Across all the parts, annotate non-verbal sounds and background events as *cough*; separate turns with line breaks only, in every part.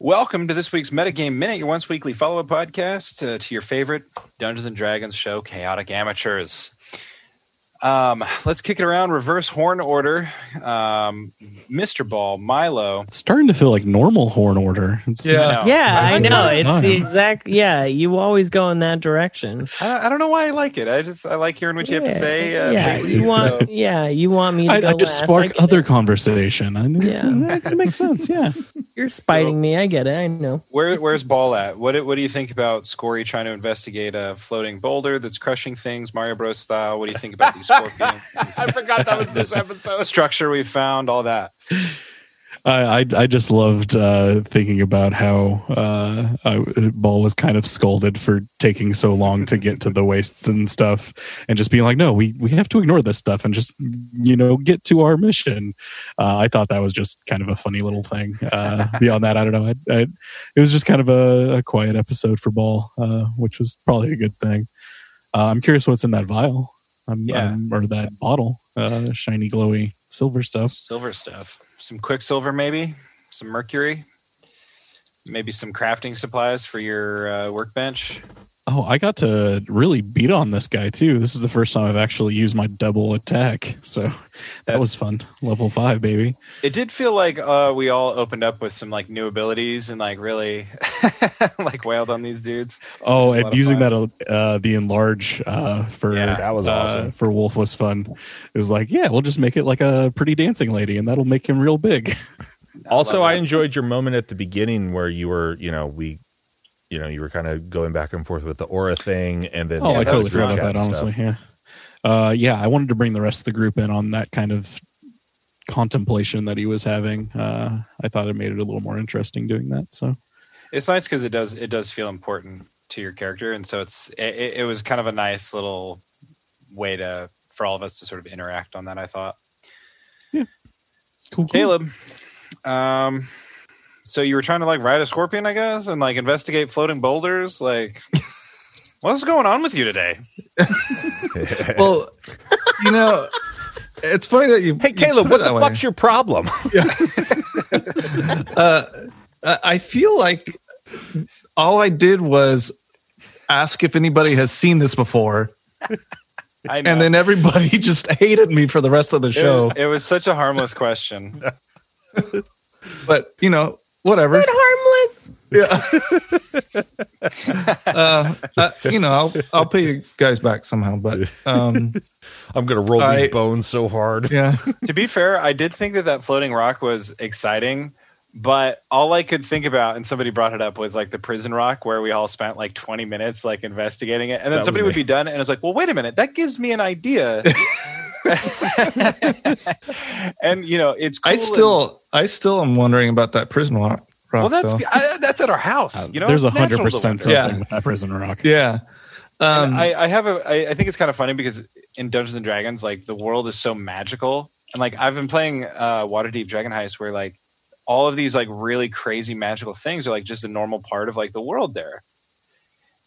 Welcome to this week's Metagame Minute, your once weekly follow up podcast uh, to your favorite Dungeons and Dragons show, Chaotic Amateurs. Um, let's kick it around. Reverse horn order. Um, Mr. Ball, Milo.
starting to feel like normal horn order. It's,
Yeah.
Yeah,
I
I, know.
that.
It's the exact. Yeah, you always go in that direction.
I, I don't know why I like it. I just I like hearing what you have to say. Uh,
yeah,
lately,
you want.
so- *laughs*
Yeah, you want me to
I,
go
I just
last.
spark
I
other
it.
conversation. I mean,
Yeah.
that, that makes sense. Yeah. *laughs*
You're spiting me. I get it. I know.
Where where's Ball at? What what do you think about Scory trying to investigate a floating boulder that's crushing things, Mario Bros style? What do you think about these *laughs* scorpions? *laughs*
I forgot that was this
This-
episode.
structure we found, all that.
I, I I just loved uh, thinking about how uh, I, Ball was kind of scolded for taking so long to get to the *laughs* wastes and stuff, and just being like, "No, we we have to ignore this stuff and just you know get to our mission." Uh, I thought that was just kind of a funny little thing. Uh, *laughs* beyond that, I don't know. I, I, it was just kind of a, a quiet episode for Ball, uh, which was probably a good thing. Uh, I'm curious what's in that vial, um,
Yeah.
um, or that bottle, uh, shiny, glowy silver stuff.
Silver stuff. Some quicksilver, maybe. Some mercury. Maybe some crafting supplies for your uh, workbench.
Oh, I got to really beat on this guy too. This is the first time I've actually used my double attack, so that
That's-
was fun. Level five, baby.
It did feel like uh, we all opened up with some like new abilities and like really *laughs* like wailed on these dudes.
Oh,
was a lot
and using
fun.
that uh, the enlarge uh, for
Yeah,
that was
uh,
awesome.
for Wolf was fun. It was like, yeah, we'll just make it like a pretty dancing lady, and that'll make him real big. *laughs*
Also,
love
I enjoyed your moment at the beginning where you were, you know, we, you know, you were kind of going back and forth with the aura thing, and then
oh,
Yeah,
I totally
was
forgot about that. Honestly, yeah, uh, yeah. I wanted to bring the rest of the group in on that kind of contemplation that he was having. Uh, I thought it made it a little more interesting doing that. So
It's nice because it does it does feel important to your character, and so it's it, it was kind of a nice little way to for all of us to sort of interact on that. I thought.
cool, cool.
Caleb, um, so you were trying to like ride a scorpion, I guess, and like investigate floating boulders. Like, *laughs* what's going on with you today? *laughs*
well, you know, it's funny that you.
hey,
you
Caleb, what the
that
fuck's your problem? *laughs*
way. Uh, I I feel like all I did was ask if anybody has seen this before,
I know.
and then everybody just hated me for the rest of the
it,
show.
was, it was such a harmless question.
But you know, whatever.
harmless.
Yeah. *laughs* uh, uh, you know, I'll I'll pay you guys back somehow. But um, *laughs*
I'm gonna roll
I-
these bones so hard.
yeah. *laughs*
to be fair, I did think that that floating rock was exciting, but all I could think about, and somebody brought it up, was like the prison rock where we all spent like 20 minutes like investigating it, and then
That was
somebody would be done, and it was like, well, wait a minute, that gives me an idea. *laughs* and you know, it's cool
I
and-
still I still am wondering about that prison rock.
well, that's. I, that's at our house.
Uh,
you know,
there's a hundred percent something
Yeah.
with that prison rock.
yeah. Um,
I, I have a I, I think it's kind of funny because in Dungeons and Dragons, like the world is so magical, and like I've been playing uh, Waterdeep Dragon Heist, where like all of these like really crazy magical things are like just a normal part of like the world there.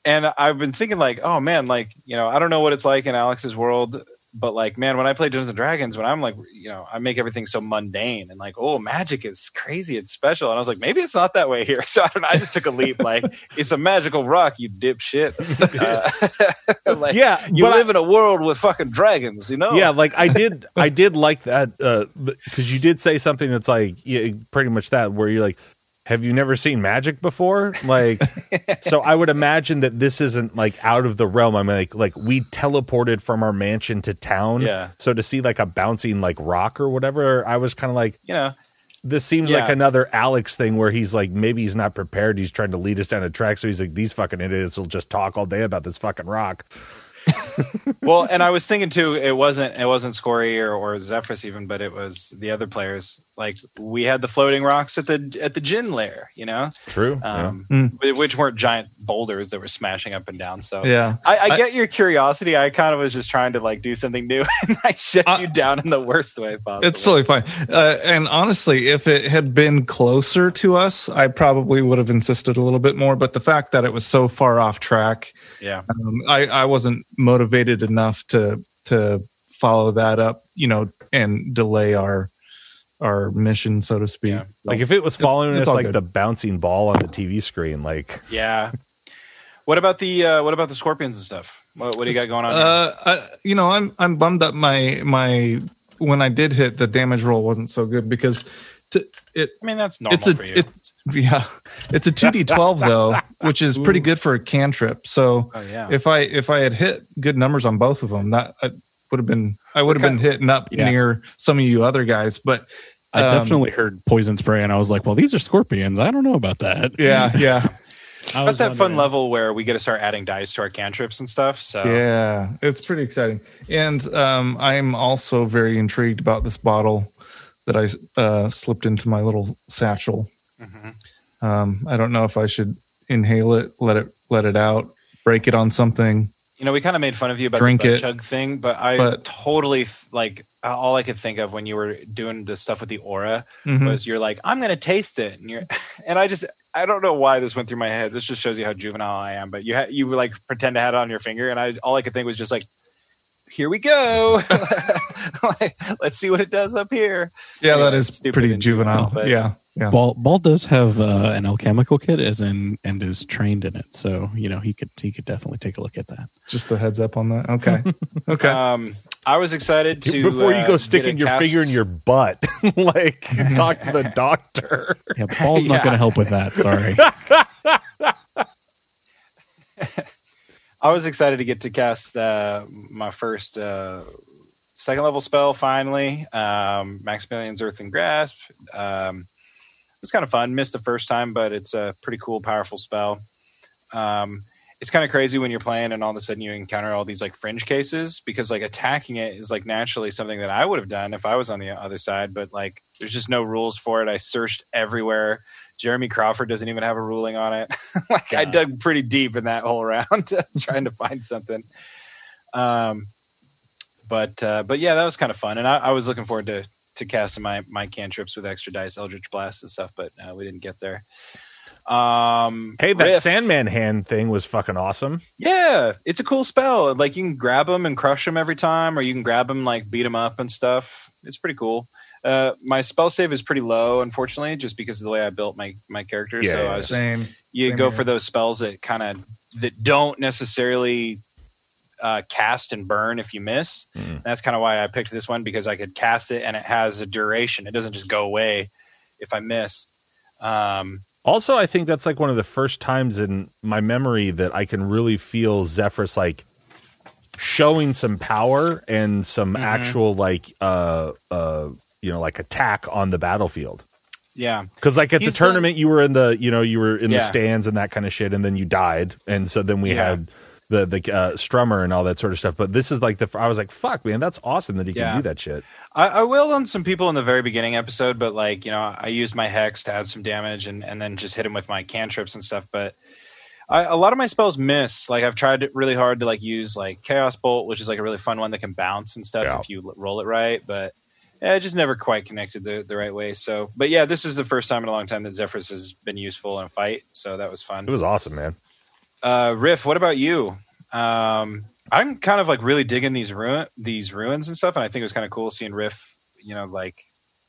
And I've been thinking like, oh man, like you know, I don't know what it's like in Alex's world, but like man, when I play Dungeons and Dragons, when I'm like, you know, I make everything so mundane and like, oh, magic is crazy, it's special, and I was like, maybe it's not that way here. *laughs* So I don't know, I just took a leap, like *laughs* it's a magical rock, you dipshit. *laughs* Uh, like,
Yeah,
you
but I-
live in a world with fucking dragons, you know?
Yeah, like I did, I did like that because you did say something that's like yeah, pretty much that where you're like, have you never seen magic before? Like, *laughs* so I would imagine that this isn't like out of the realm. I mean, like, like we teleported from our mansion to town.
Yeah.
So to see like a bouncing like rock or whatever, I was kind of like,
You know,
this seems
Yeah.
like another Alex thing where he's like, maybe he's not prepared. He's trying to lead us down a track. So he's like, these fucking idiots will just talk all day about this fucking rock. *laughs*
well, and I was thinking too, it wasn't it wasn't Scory or, or Zephyrus even, but it was the other players. Like we had the floating rocks at the at the djinn lair, you know,
True. yeah.
um,
Mm.
which weren't giant boulders that were smashing up and down. So
yeah.
I, I
I-
get your curiosity. I kind of was just trying to like do something new, *laughs* and I shut
I-
you down in the worst way possible.
It's totally fine. Uh, and honestly, if it had been closer to us, I probably would have insisted a little bit more. But the fact that it was so far off track,
yeah.
um, I, I wasn't motivated enough to to follow that up, you know, and delay our
our mission, so to speak.
Yeah.
Like if it was following
it's
us like
good.
the bouncing ball on the TV screen, like *laughs*
Yeah. What about the uh, what about the scorpions and stuff? What, what do you got going on? here?
Uh, I, you know, I'm I'm bummed that my my when I did hit the damage roll wasn't so good because to, it
I mean, that's normal
it's a
for you.
it's yeah it's a two d twelve though, which is pretty good for a cantrip. So
oh yeah.
if I if I had hit good numbers on both of them, that I would have been I would have been hitting up Yeah. near some of you other guys. But Um, Oh, definitely heard poison spray, and I was like, well, these are scorpions. I don't know about that. Yeah, *laughs* yeah,
It's at that fun level where we get to start adding dice to our cantrips and stuff. So
yeah. It's pretty exciting, and um, I'm also very intrigued about this bottle that I uh, slipped into my little satchel.
Mhm.
Um, I don't know if I should inhale it, let it let it out, break it on something.
you know, we kind of made fun of you about
Drink
the
it.
chug thing, but I
But-
totally like all I could think of when you were doing the stuff with the aura
Mhm.
was you're like, I'm gonna taste it, and you're, *laughs* and I just I don't know why this went through my head. This just shows you how juvenile I am. But you ha- you like pretend to have it on your finger, and I all I could think was just like, here we go, *laughs* *laughs* like, let's see what it does up here.
Yeah, that is pretty juvenile.
juvenile, but-
yeah, yeah.
Ball Ball does have uh, an alchemical kit, as in and is trained in it, so you know he could he could definitely take a look at that.
Just a heads up on that. Okay, *laughs* okay.
Um, I was excited to
before you
uh,
go
get
sticking your
cast-
finger in your butt, *laughs* like *laughs* talk to the doctor.
Yeah, Ball's not
Yeah.
going to help with that. Sorry.
I was excited to get to cast uh, my first uh, second level spell finally. Um, Maximilian's Earthen Grasp. Um, it was kind of fun. Missed the first time, but it's a pretty cool, powerful spell. Um, it's kind of crazy when you're playing and all of a sudden you encounter all these like fringe cases because like attacking it is like naturally something that I would have done if I was on the other side, but like there's just no rules for it. I searched everywhere. Jeremy Crawford doesn't even have a ruling on it. *laughs* like I dug pretty deep in that whole *laughs* round *laughs* trying to find something. Um, but uh, but yeah, that was kind of fun, and I, I was looking forward to to cast my my cantrips with extra dice, Eldritch Blast and stuff, but uh, we didn't get there. Um,
Hey, that
Riff.
Sandman hand thing was fucking awesome.
Yeah, it's a cool spell. Like you can grab them and crush them every time, or you can grab them like beat them up and stuff. It's pretty cool. Uh, my spell save is pretty low, unfortunately, just because of the way I built my my character.
Yeah,
so
yeah,
I was just
Same.
you
Same
go
here.
for those spells that kind of that don't necessarily uh, cast and burn if you miss.
Mhm.
That's kind of why I picked this one because I could cast it and it has a duration. It doesn't just go away if I miss. Um,
Also, I think that's like one of the first times in my memory that I can really feel Zephyrus like showing some power and some
Mhm.
actual like uh uh you know like attack on the battlefield.
yeah,
Because like at
He's
the tournament, you were in the you know you were in the stands and that kind of shit, and then you died, and so then we
Yeah.
had the the uh, strummer and all that sort of stuff. But this is like the I was like, fuck, man, that's awesome that he can do that shit.
I, I will on some people in the very beginning episode, but like you know, I used my hex to add some damage and and then just hit him with my cantrips and stuff. But I, a lot of my spells miss. Like I've tried really hard to like use like Chaos Bolt, which is like a really fun one that can bounce and stuff
Yeah.
if you roll it right. But yeah, it just never quite connected the, the right way. So, but yeah, this is the first time in a long time that Zephyrus has been useful in a fight. So that was fun.
It was awesome, man.
Uh, Riff, what about you? Um, I'm kind of like really digging these ruin these ruins and stuff, and I think it was kind of cool seeing Riff, you know, like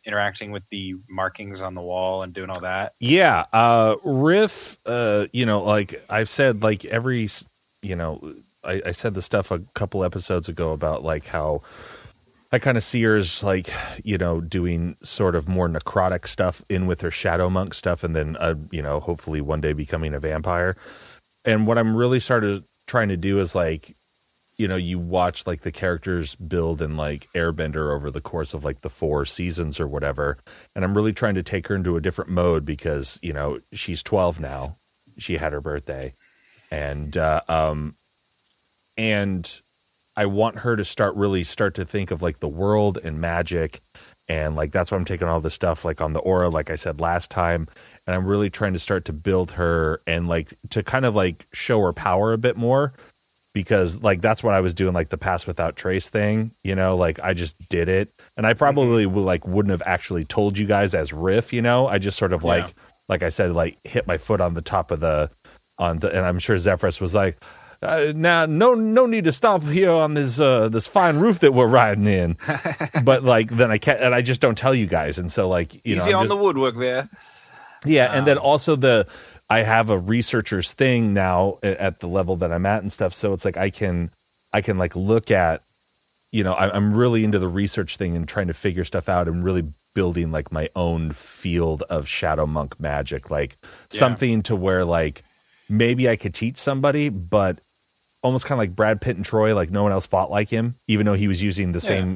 interacting with the markings on the wall and doing all that.
Yeah, uh Riff, uh, you know, like I've said, like every, you know, I, I said the stuff a couple episodes ago about like how I kind of see her as like, you know, doing sort of more necrotic stuff in with her shadow monk stuff, and then, uh, you know, hopefully one day becoming a vampire. And what I'm really started trying to do is like, you know, you watch like the characters build in like Airbender over the course of like the four seasons or whatever. And I'm really trying to take her into a different mode because, you know, she's 12 now. She had her birthday. And, uh, um, and I want her to start really start to think of like the world and magic. And like, that's why I'm taking all this stuff like on the aura, like I said last time. And I'm really trying to start to build her and like to kind of like show her power a bit more because like that's what I was doing like the pass without trace thing, you know, like I just did it and I mm-hmm. probably would like wouldn't have actually told you guys as riff, you know. I just sort of like
Yeah.
like I said like hit my foot on the top of the on the and I'm sure Zephyrus was like uh, now no no need to stop here on this uh this fine roof that we're riding in. *laughs* but like then I can't and I just don't tell you guys, and so like you
Easy
know
on
just-
the woodwork there.
yeah, and then
Um,
also the I have a researcher's thing now at the level that I'm at and stuff. So it's like I can I can like look at, you know, I, I'm really into the research thing and trying to figure stuff out and really building like my own field of shadow monk magic, like
Yeah.
something to where like maybe I could teach somebody, but almost kind of like Brad Pitt and Troy, like no one else fought like him, even though he was using the
Yeah.
same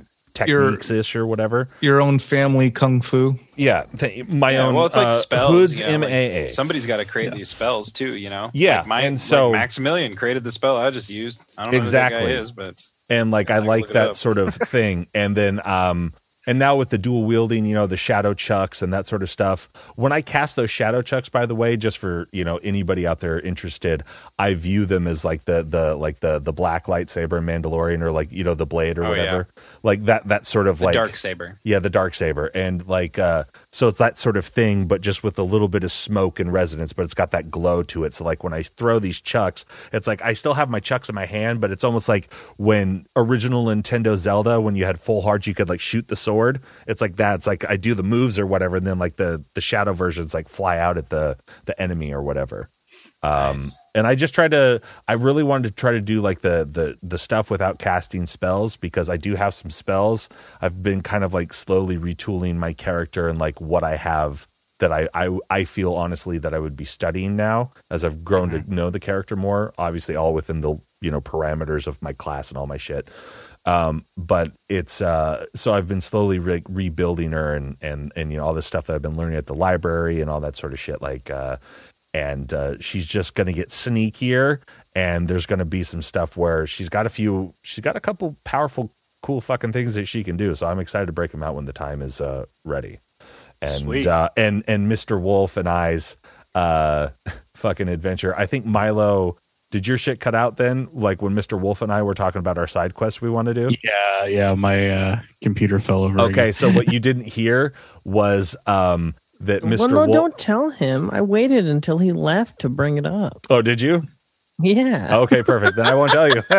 You're-
techniques ish or whatever.
Your own family kung fu.
Yeah, th- my
Yeah,
own.
well, it's like
uh,
spells.
Hoods
you know, like,
MAA.
somebody's got to create these spells too. You know.
Yeah,
Like my,
and
like
so-
Maximilian created the spell I just used. I don't know
Exactly.
who that guy is, but
and like I
I
like that sort of *laughs* thing. And then um and now with the dual wielding, you know, the shadow chucks and that sort of stuff. When I cast those shadow chucks, by the way, just for you know anybody out there interested, I view them as like the the like the the black lightsaber in Mandalorian or like you know the blade or
Oh, yeah.
whatever, like that that sort of
the
like
dark saber.
yeah, the dark saber, and like uh, so it's that sort of thing, but just with a little bit of smoke and resonance, but it's got that glow to it. So like when I throw these chucks, it's like I still have my chucks in my hand, but it's almost like when original Nintendo Zelda, when you had full hearts, you could like shoot the sword. It's like that. It's like I do the moves or whatever, and then like the the shadow versions like fly out at the the enemy or whatever. Um,
Nice.
and I just try to, I really wanted to try to do like the, the, the stuff without casting spells because I do have some spells. I've been kind of like slowly retooling my character and like what I have that I, I, I feel honestly that I would be studying now as I've grown to know the character more, obviously all within the, you know, parameters of my class and all my shit. Um, but it's, uh, so I've been slowly re- rebuilding her and, and, and, you know, all this stuff that I've been learning at the library and all that sort of shit. Like, uh, and uh, she's just going to get sneakier and there's going to be some stuff where she's got a few she's got a couple powerful cool fucking things that she can do so i'm excited to break them out when the time is uh, ready and
Sweet.
uh, and and mr wolf and i's uh *laughs* fucking adventure i think milo did your shit cut out then like when mr wolf and i were talking about our side quests we want to do
Yeah, yeah. My uh, computer fell over.
okay so what you *laughs* didn't hear was um that mr
Well, no,
wolf
don't tell him. I waited until he left to bring it up.
oh did you
Yeah.
okay perfect then i won't tell you *laughs*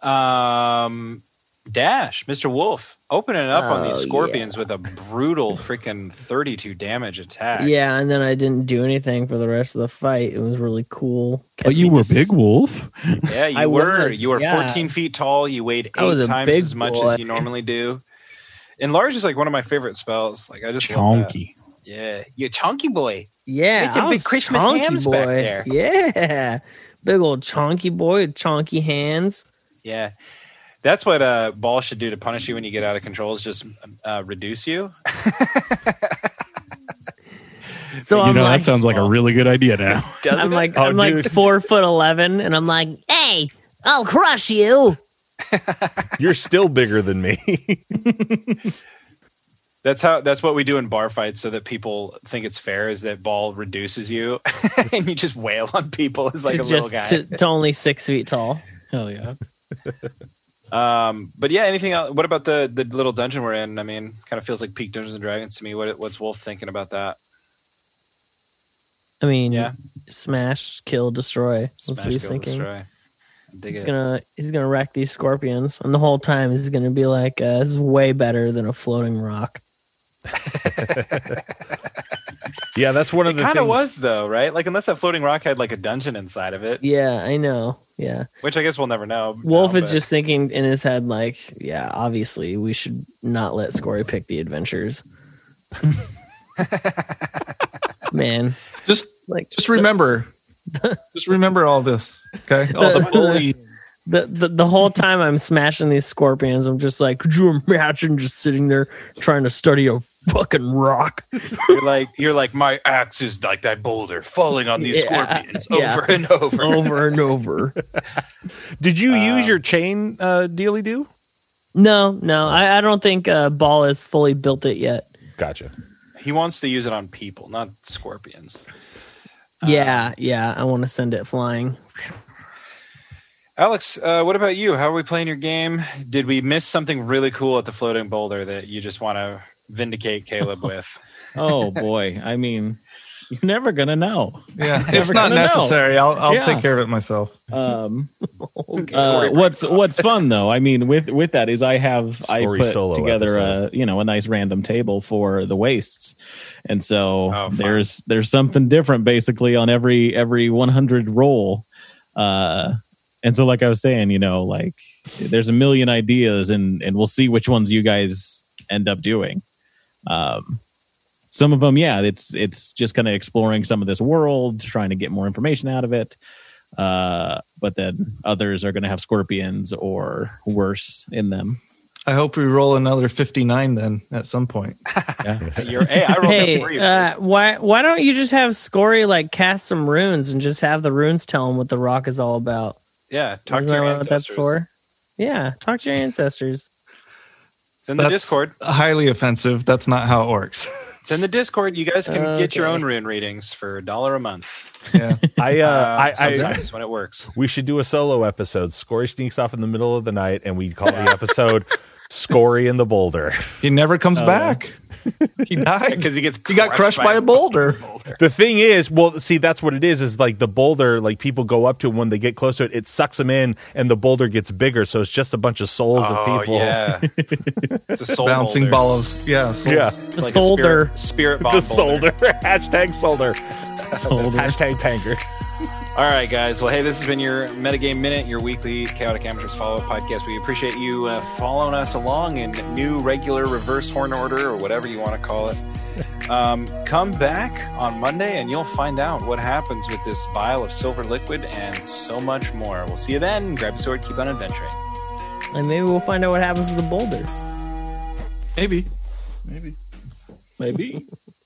Um, Dash, Mr. Wolf, opening up on these
Oh,
scorpions with a brutal freaking 32 damage attack.
Yeah, and then I didn't do anything for the rest of the fight. It was really cool.
Oh,
Kept
you were
just-
big wolf.
Yeah, *laughs* you
I
were.
was,
you were
yeah.
14 feet tall. You weighed
I was
eight times as much
boy.
as you normally do. Enlarge is like one of my favorite spells. Like I just love that. Yeah, you chunky boy.
Yeah,
Making
I
big
was
Christmas
chonky
hams
boy.
back there.
Yeah, big old chunky boy, with chonky hands.
Yeah. That's what uh, Ball should do to punish you when you get out of control is just uh, reduce you. *laughs*
So
you
I'm
know
like,
that sounds like a really good idea now. *laughs*
Doesn't
I'm like,
Oh,
I'm like four foot eleven, and I'm like, hey, I'll crush you. *laughs*
You're still bigger than me.
That's how. That's what we do in bar fights, so that people think it's fair. Is that Ball reduces you, and you just wail on people as like
to
a little
just
guy.
to, to only six feet tall.
Hell yeah.
Um, but yeah, anything else? What about the the little dungeon we're in? I mean, kind of feels like peak Dungeons and Dragons to me. What what's Wolf thinking about that?
I mean,
Yeah.
smash, kill, destroy. That's
Smash,
what he's
kill,
thinking.
destroy. Dig
He's
it.
gonna he's gonna wreck these scorpions, and the whole time he's gonna be like, uh, "This is way better than a floating rock." *laughs* *laughs*
yeah, that's one of the.
It
the
kind of
things.
was though, right? Like unless that floating rock had like a dungeon inside of it,
Yeah, I know. Yeah,
which I guess we'll never know.
Wolf
now,
is
but-
just thinking in his head, like, "Yeah, obviously we should not let Scory pick the adventures." *laughs* Man,
Just
like
just remember, *laughs* just remember all this. Okay, all the *laughs* bully.
The, the the whole time I'm smashing these scorpions, I'm just like, could you imagine just sitting there trying to study a fucking rock?
you're like you're like my axe is like that boulder falling on these
Yeah,
scorpions
yeah.
over and over. *laughs*
over and over.
Did you use
Um,
your chain uh, dealy do?
No, no, I, I don't think uh, Ball has fully built it yet.
Gotcha.
He wants to use it on people, not scorpions. Um,
Yeah, yeah, I want to send it flying.
Alex, uh, what about you? How are we playing your game? Did we miss something really cool at the floating boulder that you just want to vindicate Caleb *laughs* with?
oh boy i mean You're never gonna know.
Yeah,
Never
it's not
gonna know.
necessary. I'll I'll
Yeah.
take care of it myself.
Um, *laughs* uh, what's what's fun though? I mean, with with that is I have I put
solo
together
episode.
a you know a nice random table for the wastes, and so
Oh,
there's there's something different basically on every every 100 roll. Uh, and so like I was saying, you know, like there's a million ideas, and and we'll see which ones you guys end up doing. Um, some of them, yeah, it's it's just kind of exploring some of this world, trying to get more information out of it. Uh, but then others are going to have scorpions or worse in them.
I hope we roll another 59 then at some point. *laughs* *laughs*
You're, hey, I rolled
Hey,
a three.
uh, why why don't you just have Scory like cast some runes and just have the runes tell him what the rock is all about?
Yeah, talk
Isn't
to your
that what that's
ancestors.
for? Yeah, talk to your ancestors.
It's in the
That's
Discord.
Highly offensive. That's not how it works. *laughs*
It's in the Discord. You guys can get your own rune readings for a dollar a month.
Yeah. *laughs*
I uh,
Uh,
I, I
sometimes when it works.
we should do a solo episode. Scory sneaks off in the middle of the night, and we call the episode *laughs* "Scory in the Boulder."
He never comes
Oh,
back. *laughs* He died.
Because he gets
He got crushed by a boulder.
The thing is, well, see, that's what it is. Is like the boulder, like people go up to when they get close to it, it sucks them in, and the boulder gets bigger. So it's just a bunch of souls
Oh,
of people.
yeah. *laughs* It's a soul
Bouncing
boulder.
ball of yeah. souls.
Yeah.
It's
The
like
solder.
Spirit, spirit bomb
the
boulder.
solder. *laughs* Hashtag solder.
Solder.
Hashtag panger.
All right, guys. Well, hey, this has been your Metagame Minute, your weekly Chaotic Amateurs follow up podcast. We appreciate you uh, following us along in new, regular, reverse horn order, or whatever you want to call it. Um, come back on Monday and you'll find out what happens with this vial of silver liquid and so much more. We'll see you then. Grab a sword, keep on adventuring.
And maybe we'll find out what happens to the boulder. Maybe.
Maybe.
Maybe. *laughs*